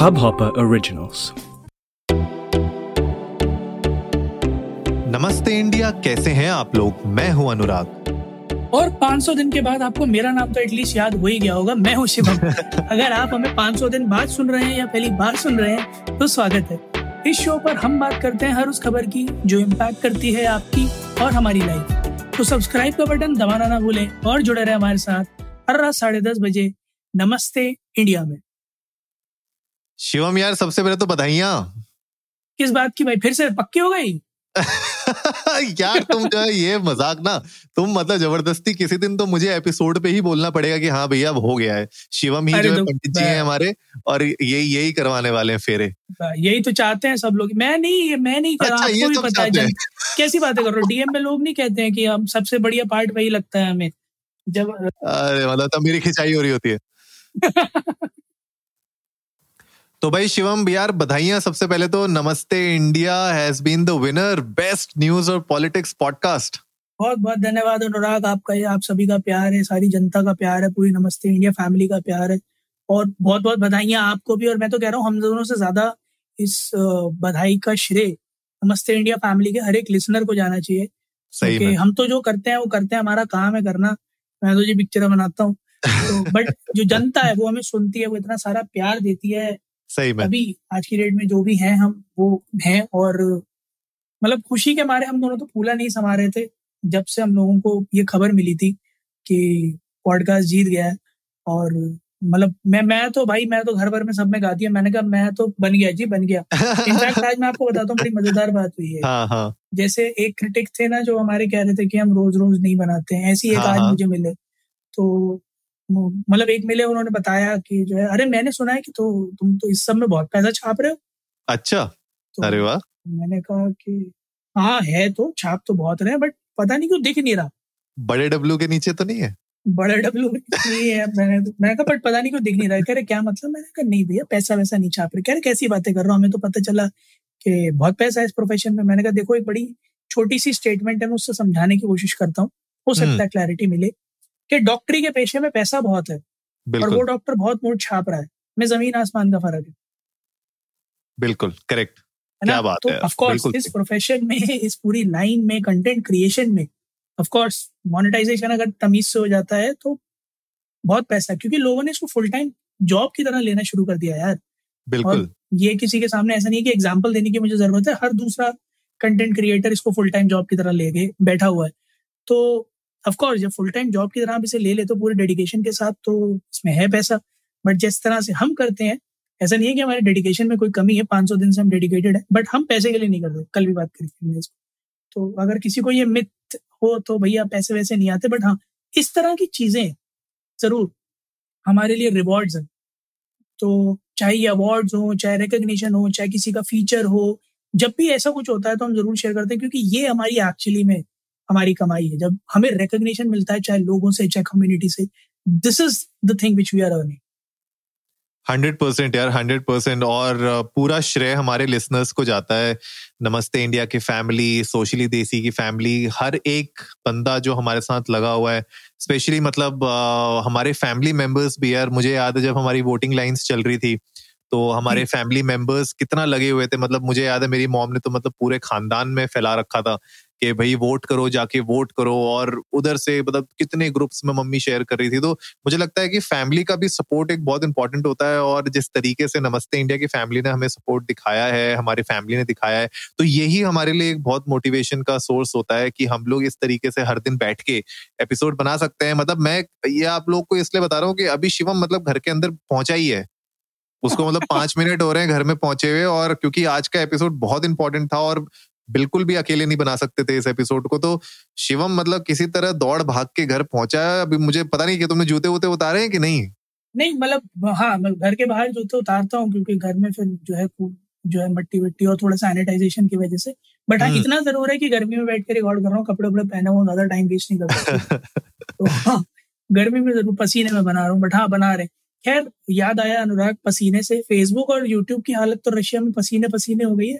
Hubhopper Originals. नमस्ते India कैसे हैं आप लोग? मैं हूँ अनुराग। और 500 दिन के बाद आपको मेरा नाम तो एटलीस्ट याद हो ही गया होगा मैं हूँ शिवम। अगर आप हमें 500 दिन बाद सुन रहे हैं या पहली बार सुन रहे हैं तो स्वागत है। इस शो पर हम बात करते हैं हर उस खबर की जो इम्पैक्ट करती है आपकी और हमारी लाइफ तो सब्सक्राइब का बटन दबाना ना भूलें और जुड़े रहे हमारे साथ हर रात साढ़े दस बजे नमस्ते इंडिया में। शिवम यार सबसे पहले तो बधाइयाँ। किस बात की भाई? फिर से पक्की हो गई? यार तुम जो है ये मज़ाक ना तुम मतलब ज़बरदस्ती किसी दिन तो मुझे एपिसोड पे ही बोलना पड़ेगा कि हाँ भैया अब हो गया है। शिवम ही जो है तो पंडित जी हैं हमारे और यही यही करवाने वाले हैं फेरे। यही तो चाहते हैं सब लोग। मैं नहीं ये मैं नहीं कर अच्छा, ये आपको भी पता है कैसी बातें कर रहे हो? डीएम में लोग नहीं कहते हैं कि हम सबसे बढ़िया पार्ट वही लगता है हमें। जब अरे मतलब तब मेरी खिंचाई हो रही होती है। तो भाई शिवम यार बधाइयाँ सबसे पहले तो। नमस्ते India has been the winner best news और पॉलिटिक्स पॉडकास्ट बहुत बहुत धन्यवाद अनुराग आपका ये आप सभी का प्यार है सारी जनता का प्यार है पूरी नमस्ते इंडिया फैमिली का प्यार है। और बहुत बहुत बधाइयाँ आपको भी और मैं तो कह रहा हूँ हम दोनों से ज़्यादा इस बधाई का श्रेय। नमस्ते इंडिया फैमिली के हर एक लिसनर को जाना चाहिए। सही में। हम तो जो करते हैं वो करते हैं हमारा काम है करना। मैं तो जी पिक्चर बनाता हूँ। तो बट जो जनता है वो हमें सुनती है वो इतना सारा प्यार देती है सही में अभी आज की डेट में जो भी हैं हम वो हैं और मतलब खुशी के मारे हम दोनों तो फूला नहीं समा रहे थे। जब से हम लोगों को ये खबर मिली थी कि पॉडकास्ट जीत गया है और मतलब मैं मैं तो भाई मैं तो घर भर में सब में गाती है। मैंने कहा मैं तो बन गया जी बन गया। इनफैक्ट आज मैं आपको बताता हूँ बड़ी मज़ेदार बात हुई है। हाँ हाँ। जैसे एक क्रिटिक थे ना जो हमारे कह रहे थे कि हम रोज रोज नहीं बनाते हैं ऐसी एक हाँ, आज हाँ। मुझे मिले। तो मतलब एक मिले उन्होंने बताया कि जो है अरे मैंने सुना है कि तो तुम तो इस सब में बहुत पैसा छाप रहे हो। अच्छा। तो अरे वाह। मैंने कहा कि हाँ है तो छाप तो बहुत रहे बट पता नहीं क्यों दिख नहीं रहा। बड़े डब्लू के नीचे तो नहीं है? बड़ा डब्लू नहीं है मैंने मैंने कहा बट पता नहीं क्यों दिख नहीं रहा कह रहे क्या मतलब? मैंने कहा नहीं भैया पैसा वैसा नहीं छाप रहे। कह रहे कैसी बातें कर रहा हूँ हमें तो पता चला कि बहुत पैसा है इस प्रोफेशन में। मैंने कहा देखो एक बड़ी छोटी सी स्टेटमेंट है मैं उससे समझाने की कोशिश करता हूँ हो हम्म। सकता है क्लैरिटी मिले। कि डॉक्टरी के पेशे में पैसा बहुत है और वो डॉक्टर बहुत मोट छाप रहा है। में ज़मीन आसमान का फ़र्क है। बिल्कुल करेक्ट क्या बात तो है, ऑफ़ कोर्स इस प्रोफेशन में इस पूरी लाइन में कंटेंट क्रिएशन में ऑफ़ कोर्स मोनेटाइजेशन अगर तमीज से हो जाता है तो बहुत पैसा क्योंकि लोगों ने इसको फुल टाइम जॉब की तरह लेना शुरू कर दिया यार। बिल्कुल। ये किसी के सामने ऐसा नहीं है कि एग्ज़ाम्पल देने की मुझे ज़रूरत है हर दूसरा कंटेंट क्रिएटर इसको फुल टाइम जॉब की तरह लेके बैठा हुआ है। तो ऑफ़ कोर्स जब फुल टाइम जॉब की तरह आप इसे ले ले तो पूरे डेडिकेशन के साथ तो इसमें है पैसा। बट जिस तरह से हम करते हैं, ऐसा नहीं है कि हमारे डेडिकेशन में कोई कमी है 500 दिन से हम डेडिकेटेड है बट हम पैसे के लिए नहीं करते। कल भी बात करी थी हमने इसको। तो अगर किसी को ये मिथ हो तो भैया पैसे वैसे नहीं आते बट हाँ इस तरह की चीज़ें ज़रूर हमारे लिए रिवॉर्ड्स हैं। तो चाहे ये अवार्ड्स हो, चाहे रिकग्निशन हो, चाहे किसी का फीचर हो, जब भी ऐसा कुछ होता है तो हम ज़रूर शेयर करते हैं, क्योंकि ये हमारी एक्चुअली में हमारी कमाई है। जब हमें रिकग्निशन मिलता है चाहे लोगों से चाहे कम्युनिटी से this is the thing which we are earning hundred percent यार हंड्रेड परसेंट और पूरा श्रेय हमारे लिसनर्स को जाता है। नमस्ते इंडिया की फैमिली सोशली देसी की फैमिली हर एक बंदा जो हमारे साथ लगा हुआ है। स्पेशली मतलब हमारे फैमिली मेंबर्स भी यार मुझे याद है जब हमारी वोटिंग लाइंस चल रही थी तो हमारे फैमिली मेंबर्स कितना लगे हुए थे। मतलब मुझे याद है मेरी मॉम ने तो मतलब पूरे खानदान में फैला रखा था। कि भाई वोट करो जाके वोट करो और उधर से मतलब कितने ग्रुप्स में मम्मी शेयर कर रही थी। तो मुझे लगता है कि फैमिली का भी सपोर्ट एक बहुत इंपॉर्टेंट होता है और जिस तरीके से नमस्ते इंडिया की फैमिली ने हमें सपोर्ट दिखाया है हमारी फैमिली ने दिखाया है तो यही हमारे लिए एक बहुत मोटिवेशन का सोर्स होता है कि हम लोग इस तरीके से हर दिन बैठ के एपिसोड बना सकते हैं। मतलब मैं ये आप लोग को इसलिए बता रहा हूँ कि अभी शिवम मतलब घर के अंदर पहुँचा ही है। उसको मतलब पाँच मिनट हो रहे हैं घर में पहुँचे हुए और क्योंकि आज का एपिसोड बहुत इंपॉर्टेंट था और बिल्कुल भी अकेले नहीं बना सकते थे इस एपिसोड को। तो शिवम मतलब किसी तरह दौड़ भाग के घर पहुँचा। है अभी मुझे पता नहीं कि तुमने जूते वूते उतारे हैं कि नहीं? नहीं मतलब हाँ मैं घर के बाहर जूते उतारता हूँ क्योंकि घर में फिर जो है जो है मट्टी वट्टी और थोड़ा सैनिटाइजेशन की वजह से। बट हाँ हम्म। इतना ज़रूर है कि गर्मी में बैठ के रिकॉर्ड कर रहा हूँ कपड़े वपड़े पहने हुए ज़्यादा टाइम वेस्ट नहीं कर सकते तो हाँ गर्मी में ज़रूर पसीने में बना रहा हूँ बट हाँ बना रहे। खैर याद आया अनुराग पसीने से। फेसबुक और यूट्यूब की हालत तो रशिया में पसीने पसीने हो गई है।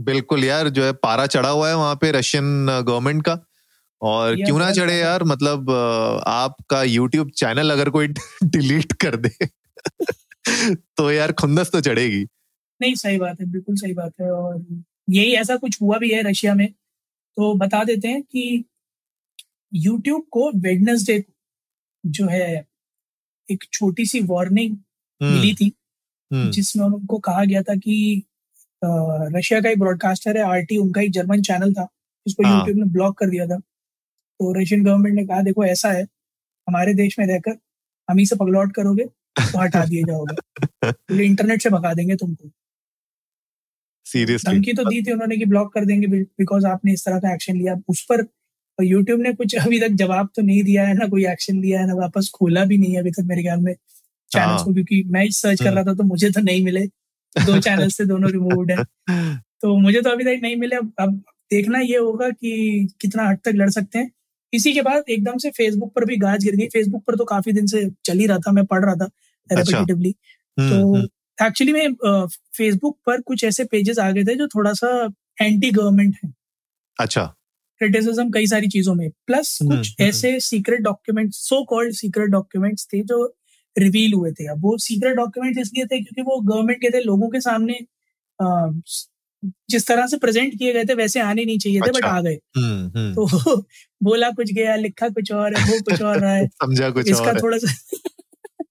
बिल्कुल यार जो है पारा चढ़ा हुआ है वहाँ पे रशियन गवर्नमेंट का। और क्यों ना चढ़े यार मतलब आपका यूट्यूब चैनल अगर कोई डिलीट कर दे तो यार खुंदस तो चढ़ेगी। नहीं सही बात है बिल्कुल सही बात है। और यही ऐसा कुछ हुआ भी है रशिया में। तो बता देते हैं कि यूट्यूब को वेडनेसडे जो है एक छोटी सी वार्निंग हम्म, मिली थी हम्म, जिसमें उनको कहा गया था कि रशिया का एक ब्रॉडकास्टर है आरटी उनका एक जर्मन चैनल था जिसको हाँ। यूट्यूब ने ब्लॉक कर दिया था। तो रशियन गवर्नमेंट ने कहा देखो ऐसा है हमारे देश में रहकर हम ही से पगलौट करोगे तो हटा दिए जाओगे। तो इंटरनेट से भगा देंगे तुमको। सीरियसली धमकी तो दी थी उन्होंने कि ब्लॉक कर देंगे बिकॉज़ आपने इस तरह का एक्शन लिया। उस पर यूट्यूब ने कुछ अभी तक जवाब तो नहीं दिया है ना कोई एक्शन लिया है ना वापस खोला भी नहीं है अभी तक मेरे ख्याल में चैनल्स हाँ। को क्योंकि मैं सर्च कर रहा था तो मुझे तो नहीं मिले। दो चैनल से दोनों रिमूव्ड है। तो मुझे तो अभी तक नहीं मिले। अब देखना ये होगा कि कितना हद तक लड़ सकते हैं। इसी के बाद एकदम से फेसबुक पर भी गाज गिर गई। फेसबुक पर तो काफ़ी दिन से चल ही रहा था मैं पढ़ रहा था रेपिटेटिवली हम्म, तो एक्चुअली में फेसबुक पर कुछ ऐसे पेजेस आ गए थे जो थोड़ा सा एंटी गवर्नमेंट है। अच्छा। क्रिटिसिज्म कई सारी चीज़ों में। प्लस हम्म, कुछ हम्म, ऐसे secret document so called secret documents थे जो रिवील हुए थे। अब वो सीक्रेट डॉक्यूमेंट्स इसलिए थे क्योंकि वो गवर्नमेंट के थे लोगों के सामने जिस तरह से प्रेजेंट किए गए थे वैसे आने नहीं चाहिए थे बट अच्छा। आ गए। हम्म, हम्म, तो बोला कुछ गया लिखा कुछ और है वो कुछ और रहा है। समझा कुछ इसका और। थोड़ा सा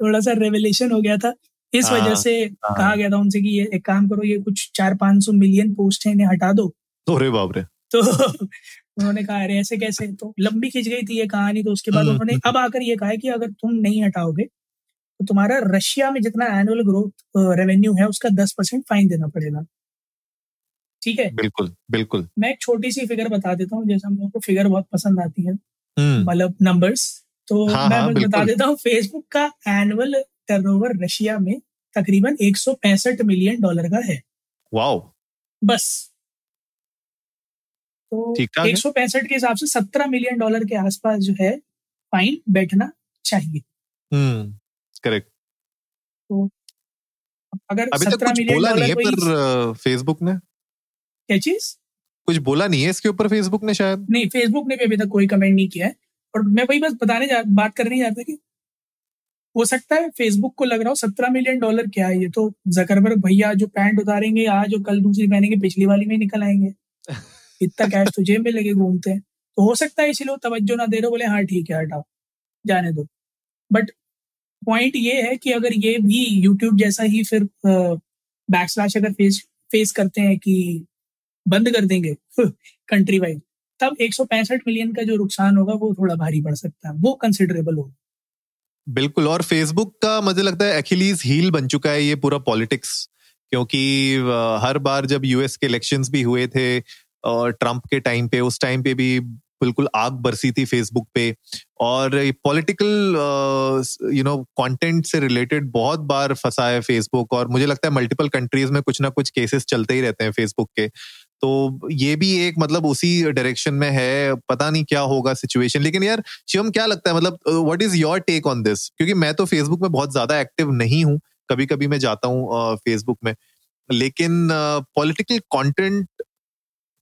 थोड़ा सा रेवलेशन हो गया था। इस हाँ, वजह से हाँ। कहा गया था उनसे कि ये एक काम करो ये कुछ चार पाँच सौ मिलियन पोस्ट है इन्हें हटा दो। अरे बाप रे। तो उन्होंने कहा अरे ऐसे कैसे? तो लंबी खिंच गई थी ये कहानी तो उसके बाद हम्म, उन्होंने हम्म। अब आकर ये कहा कि अगर तुम नहीं हटाओगे तो तुम्हारा रशिया में जितना एनुअल ग्रोथ रेवेन्यू है उसका दस परसेंट फाइन देना पड़ेगा। ठीक है? बिल्कुल बिल्कुल। मैं एक छोटी सी फिगर बता देता हूँ जैसे हम लोगों को फिगर बहुत पसंद आती है हम्म, मतलब नंबर्स तो हाँ, मैं हाँ, बता देता हूँ फेसबुक का एनुअल टर्नओवर रशिया में तकरीबन 165 मिलियन डॉलर का है। वाओ बस। तो ठीक-ठाक है। 165 के हिसाब से 17 मिलियन डॉलर के आसपास जो है फाइन बैठना चाहिए। हम्म करेक्ट अगर अभी तक कुछ बोला नहीं है पर फेसबुक ने? क्या चीज़? कुछ बोला नहीं है इसके ऊपर फेसबुक ने शायद? नहीं फेसबुक ने भी अभी तक कोई कमेंट नहीं किया है। और मैं वही बस बताने जा बात करने जा रहा था कि हो सकता है फेसबुक को लग रहा हो सत्रह मिलियन डॉलर क्या है ये तो जकरबर्ग भैया जो पैंट उतारेंगे आज और कल दूसरी पहनेंगे पिछली वाली में निकल आएँगे। इतना कैश तो जेब में लेके घूमते हैं। तो हो सकता है इसीलिए तवज्जो ना दे रहे बोले हाँ ठीक है, हटाओ, जाने दो। बट पॉइंट ये है कि अगर ये भी यूट्यूब जैसा ही फिर बैकस्लैश अगर फेस फेस करते हैं कि बंद कर देंगे कंट्री वाइड तब 165 मिलियन का जो नुकसान होगा, वो थोड़ा भारी पड़ सकता है। वो कंसिडरेबल होगा। बिल्कुल, और फेसबुक का मुझे लगता है एक्चुअली हील बन चुका है ये पूरा पॉलिटिक्स क्योंकि हर बार जब यूएस के इलेक्शंस भी हुए थे और ट्रंप के टाइम पे, उस टाइम पे भी बिल्कुल आग बरसी थी फेसबुक पे। और पॉलिटिकल यू नो कंटेंट से रिलेटेड बहुत बार फंसा है फेसबुक और मुझे लगता है मल्टीपल कंट्रीज़ में कुछ ना कुछ केसेस चलते ही रहते हैं फेसबुक के। तो ये भी एक मतलब उसी डायरेक्शन में है, पता नहीं क्या होगा सिचुएशन लेकिन यार, शिवम, क्या लगता है मतलब what is your take on this क्योंकि मैं तो फेसबुक में बहुत ज़्यादा एक्टिव नहीं हूँ। कभी कभी मैं जाता हूँ फेसबुक में। लेकिन पॉलिटिकल कंटेंट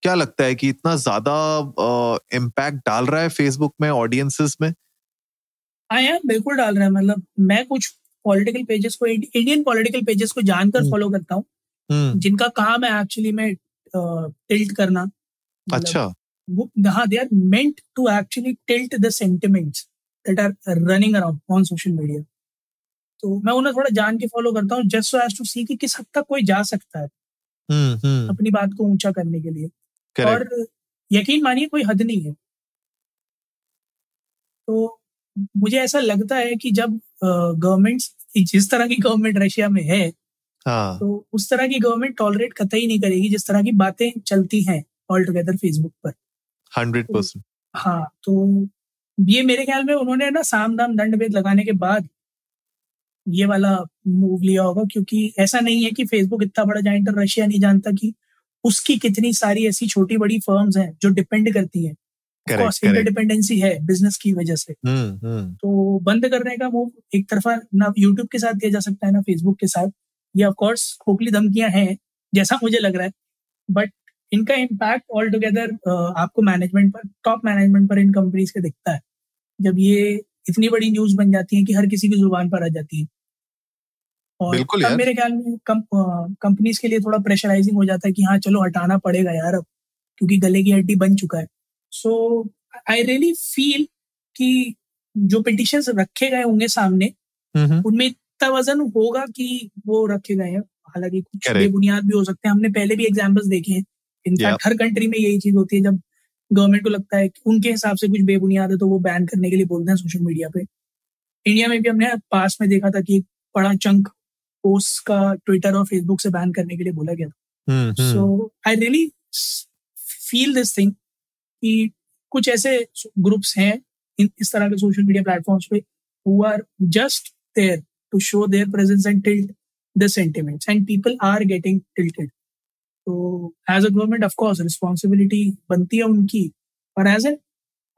क्या लगता है कि इतना ज़्यादा इम्पैक्ट डाल रहा है फेसबुक में ऑडियंसेस में? हाँ यार बिल्कुल डाल रहा है। मतलब मैं कुछ पॉलिटिकल पेजेस को इंडियन पॉलिटिकल पेजेस को जानकर हम्म। फॉलो करता हूँ। हम्म, जिनका काम है एक्चुअली में टिल्ट करना। मतलब अच्छा। वो हाँ they are meant to actually tilt the sentiments that are running around on social media तो मैं उन्हें थोड़ा जान के फॉलो करता हूँ just so as to see कि किस हद तक कोई जा सकता है। हम्म हम्म। अपनी बात को ऊँचा करने के लिए। और यकीन मानिए कोई हद नहीं है। तो मुझे ऐसा लगता है कि जब गवर्नमेंट्स जिस तरह की गवर्नमेंट रशिया में है हाँ। तो उस तरह की गवर्नमेंट टॉलरेट कतई नहीं करेगी जिस तरह की बातें चलती हैं ऑल टुगेदर फेसबुक पर। हंड्रेड परसेंट हाँ तो ये मेरे ख्याल में उन्होंने ना साम दाम दंड भेद लगाने के बाद ये वाला मूव लिया होगा क्योंकि ऐसा नहीं है कि फेसबुक इतना बड़ा जाइंट है रशिया नहीं जानता कि उसकी कितनी सारी ऐसी छोटी बड़ी फर्म्स हैं जो डिपेंड करती हैं। इंटरडिपेंडेंसी है बिज़नेस की वजह से। हम्म तो बंद करने का वो एक तरफा ना यूट्यूब के साथ किया जा सकता है ना फेसबुक के साथ। ये ऑफ़ कोर्स खोखली धमकियाँ हैं जैसा मुझे लग रहा है। बट इनका इम्पैक्ट ऑल टुगेदर आपको मैनेजमेंट पर टॉप मैनेजमेंट पर इन कंपनीज़ के दिखता है। जब ये इतनी बड़ी न्यूज़ बन जाती है कि हर किसी की ज़ुबान पर आ जाती है। बिल्कुल यार। मेरे ख्याल में कंपनीज़ के लिए थोड़ा प्रेशराइजिंग हो जाता है कि हाँ चलो हटाना पड़ेगा यार अब क्योंकि गले की हड्डी बन चुका है। सो आई रियली फील कि जो पिटिशंस रखे गए होंगे सामने हम्म उनमें इतना वज़न होगा कि वो रखे गए हैं। हालाँकि कुछ बेबुनियाद भी हो सकते हैं। हमने पहले भी एग्जाम्पल्स देखे हैं। इनफैक्ट हर कंट्री में यही चीज़ होती है। जब गवर्नमेंट को लगता है कि उनके हिसाब से कुछ बेबुनियाद है तो वो बैन करने के लिए बोलते हैं सोशल मीडिया पे। इंडिया में भी हमने पास में देखा था कि एक बड़ा चंक पोस्ट का ट्विटर और फेसबुक से बैन करने के लिए बोला गया था। So I really feel this thing कि कुछ ऐसे ग्रुप्स हैं इन इस तरह के सोशल मीडिया प्लेटफॉर्म्स पे who are just there to show their presence and tilt the sentiments and people are getting tilted तो as a government of course responsibility बनती है उनकी और as an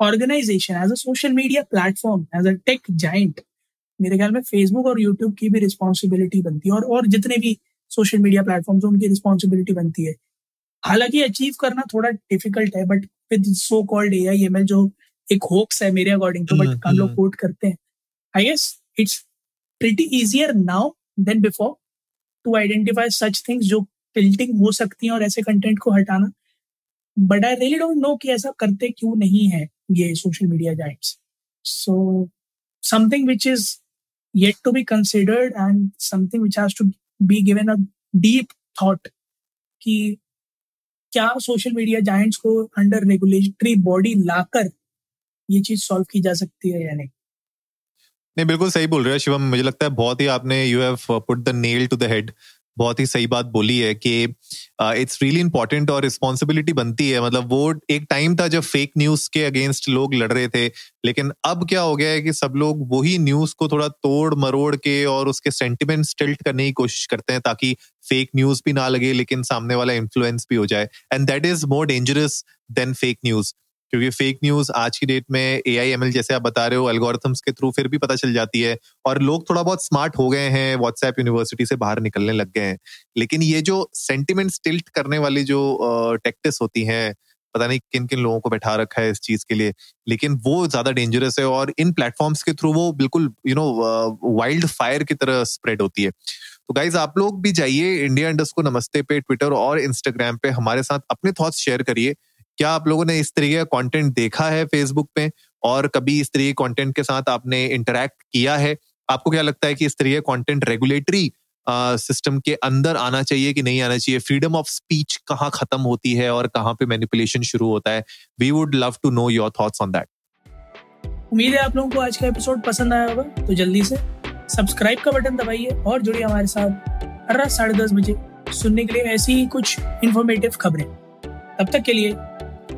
organization as a social media platform as a tech giant मेरे ख्याल में Facebook और YouTube की भी रिस्पॉन्सिबिलिटी बनती है और और जितने भी सोशल मीडिया प्लेटफॉर्म्स उनकी रिस्पॉन्सिबिलिटी बनती है। हालाँकि अचीव करना थोड़ा डिफ़िकल्ट है but with so called A I M L जो एक होक्स है मेरे अकॉर्डिंग टू बट हम्म, हम लोग हम्म। कोट करते हैं। I guess it's pretty easier now than before to identify such things जो टिल्टिंग हो सकती हैं और ऐसे कंटेंट को हटाना। But I really don't know कि ऐसा करते क्यों नहीं है ये social media giants so something which is yet to be considered and something which has to be given a deep thought कि क्या सोशल मीडिया जाइंट्स को अंडर रेगुलेटरी बॉडी लाकर ये चीज़ सॉल्व की जा सकती है या नहीं? नहीं, बिल्कुल सही बोल रहे हो शिवम। मुझे लगता है बहुत ही आपने you have put the nail to the head बहुत ही सही बात बोली है कि इट्स रियली इंपॉर्टेंट और रिस्पॉन्सिबिलिटी बनती है। मतलब वो एक टाइम था जब फेक न्यूज़ के अगेंस्ट लोग लड़ रहे थे, लेकिन अब क्या हो गया है कि सब लोग वही न्यूज़ को थोड़ा तोड़ मरोड़ के और उसके सेंटिमेंट टिल्ट करने की कोशिश करते हैं ताकि फेक न्यूज़ भी ना लगे, लेकिन सामने वाला इन्फ्लुएंस भी हो जाए। And that is more dangerous than fake news क्योंकि फेक न्यूज़ आज की डेट में ए आई एम एल जैसे आप बता रहे हो एल्गोरिथम्स के थ्रू फिर भी पता चल जाती है और लोग थोड़ा बहुत स्मार्ट हो गए हैं व्हाट्सएप यूनिवर्सिटी से बाहर निकलने लग गए हैं। लेकिन ये जो सेंटिमेंट टिल्ट करने वाली जो टेक्टिस होती हैं, पता नहीं किन किन लोगों को बैठा रखा है इस चीज़ के लिए, लेकिन वो ज़्यादा डेंजरस है और इन प्लेटफॉर्म्स के थ्रू वो बिल्कुल यू नो वाइल्ड फायर की तरह स्प्रेड होती है। तो गाइज़ आप लोग भी जाइए इंडिया इंडस्ट को नमस्ते पे ट्विटर और इंस्टाग्राम पे हमारे साथ अपने थॉट्स शेयर करिए। क्या आप लोगों ने इस तरीके का कंटेंट देखा है फेसबुक पे? और कभी इस तरीके कंटेंट के साथ आपने इंटरेक्ट किया है? आपको क्या लगता है कि इस तरीके कंटेंट रेगुलेटरी सिस्टम के अंदर आना चाहिए कि नहीं आना चाहिए? फ्रीडम ऑफ़ स्पीच कहाँ खत्म होती है और कहाँ पे मैनिपुलेशन शुरू होता है? We would love to know your thoughts on that उम्मीद है आप लोगों को आज का एपिसोड पसंद आया होगा तो जल्दी से सब्सक्राइब का बटन दबाइए और जुड़िए हमारे साथ हर रात साढ़े दस बजे सुनने के लिए ऐसी ही कुछ इन्फॉर्मेटिव खबरें। तब तक के लिए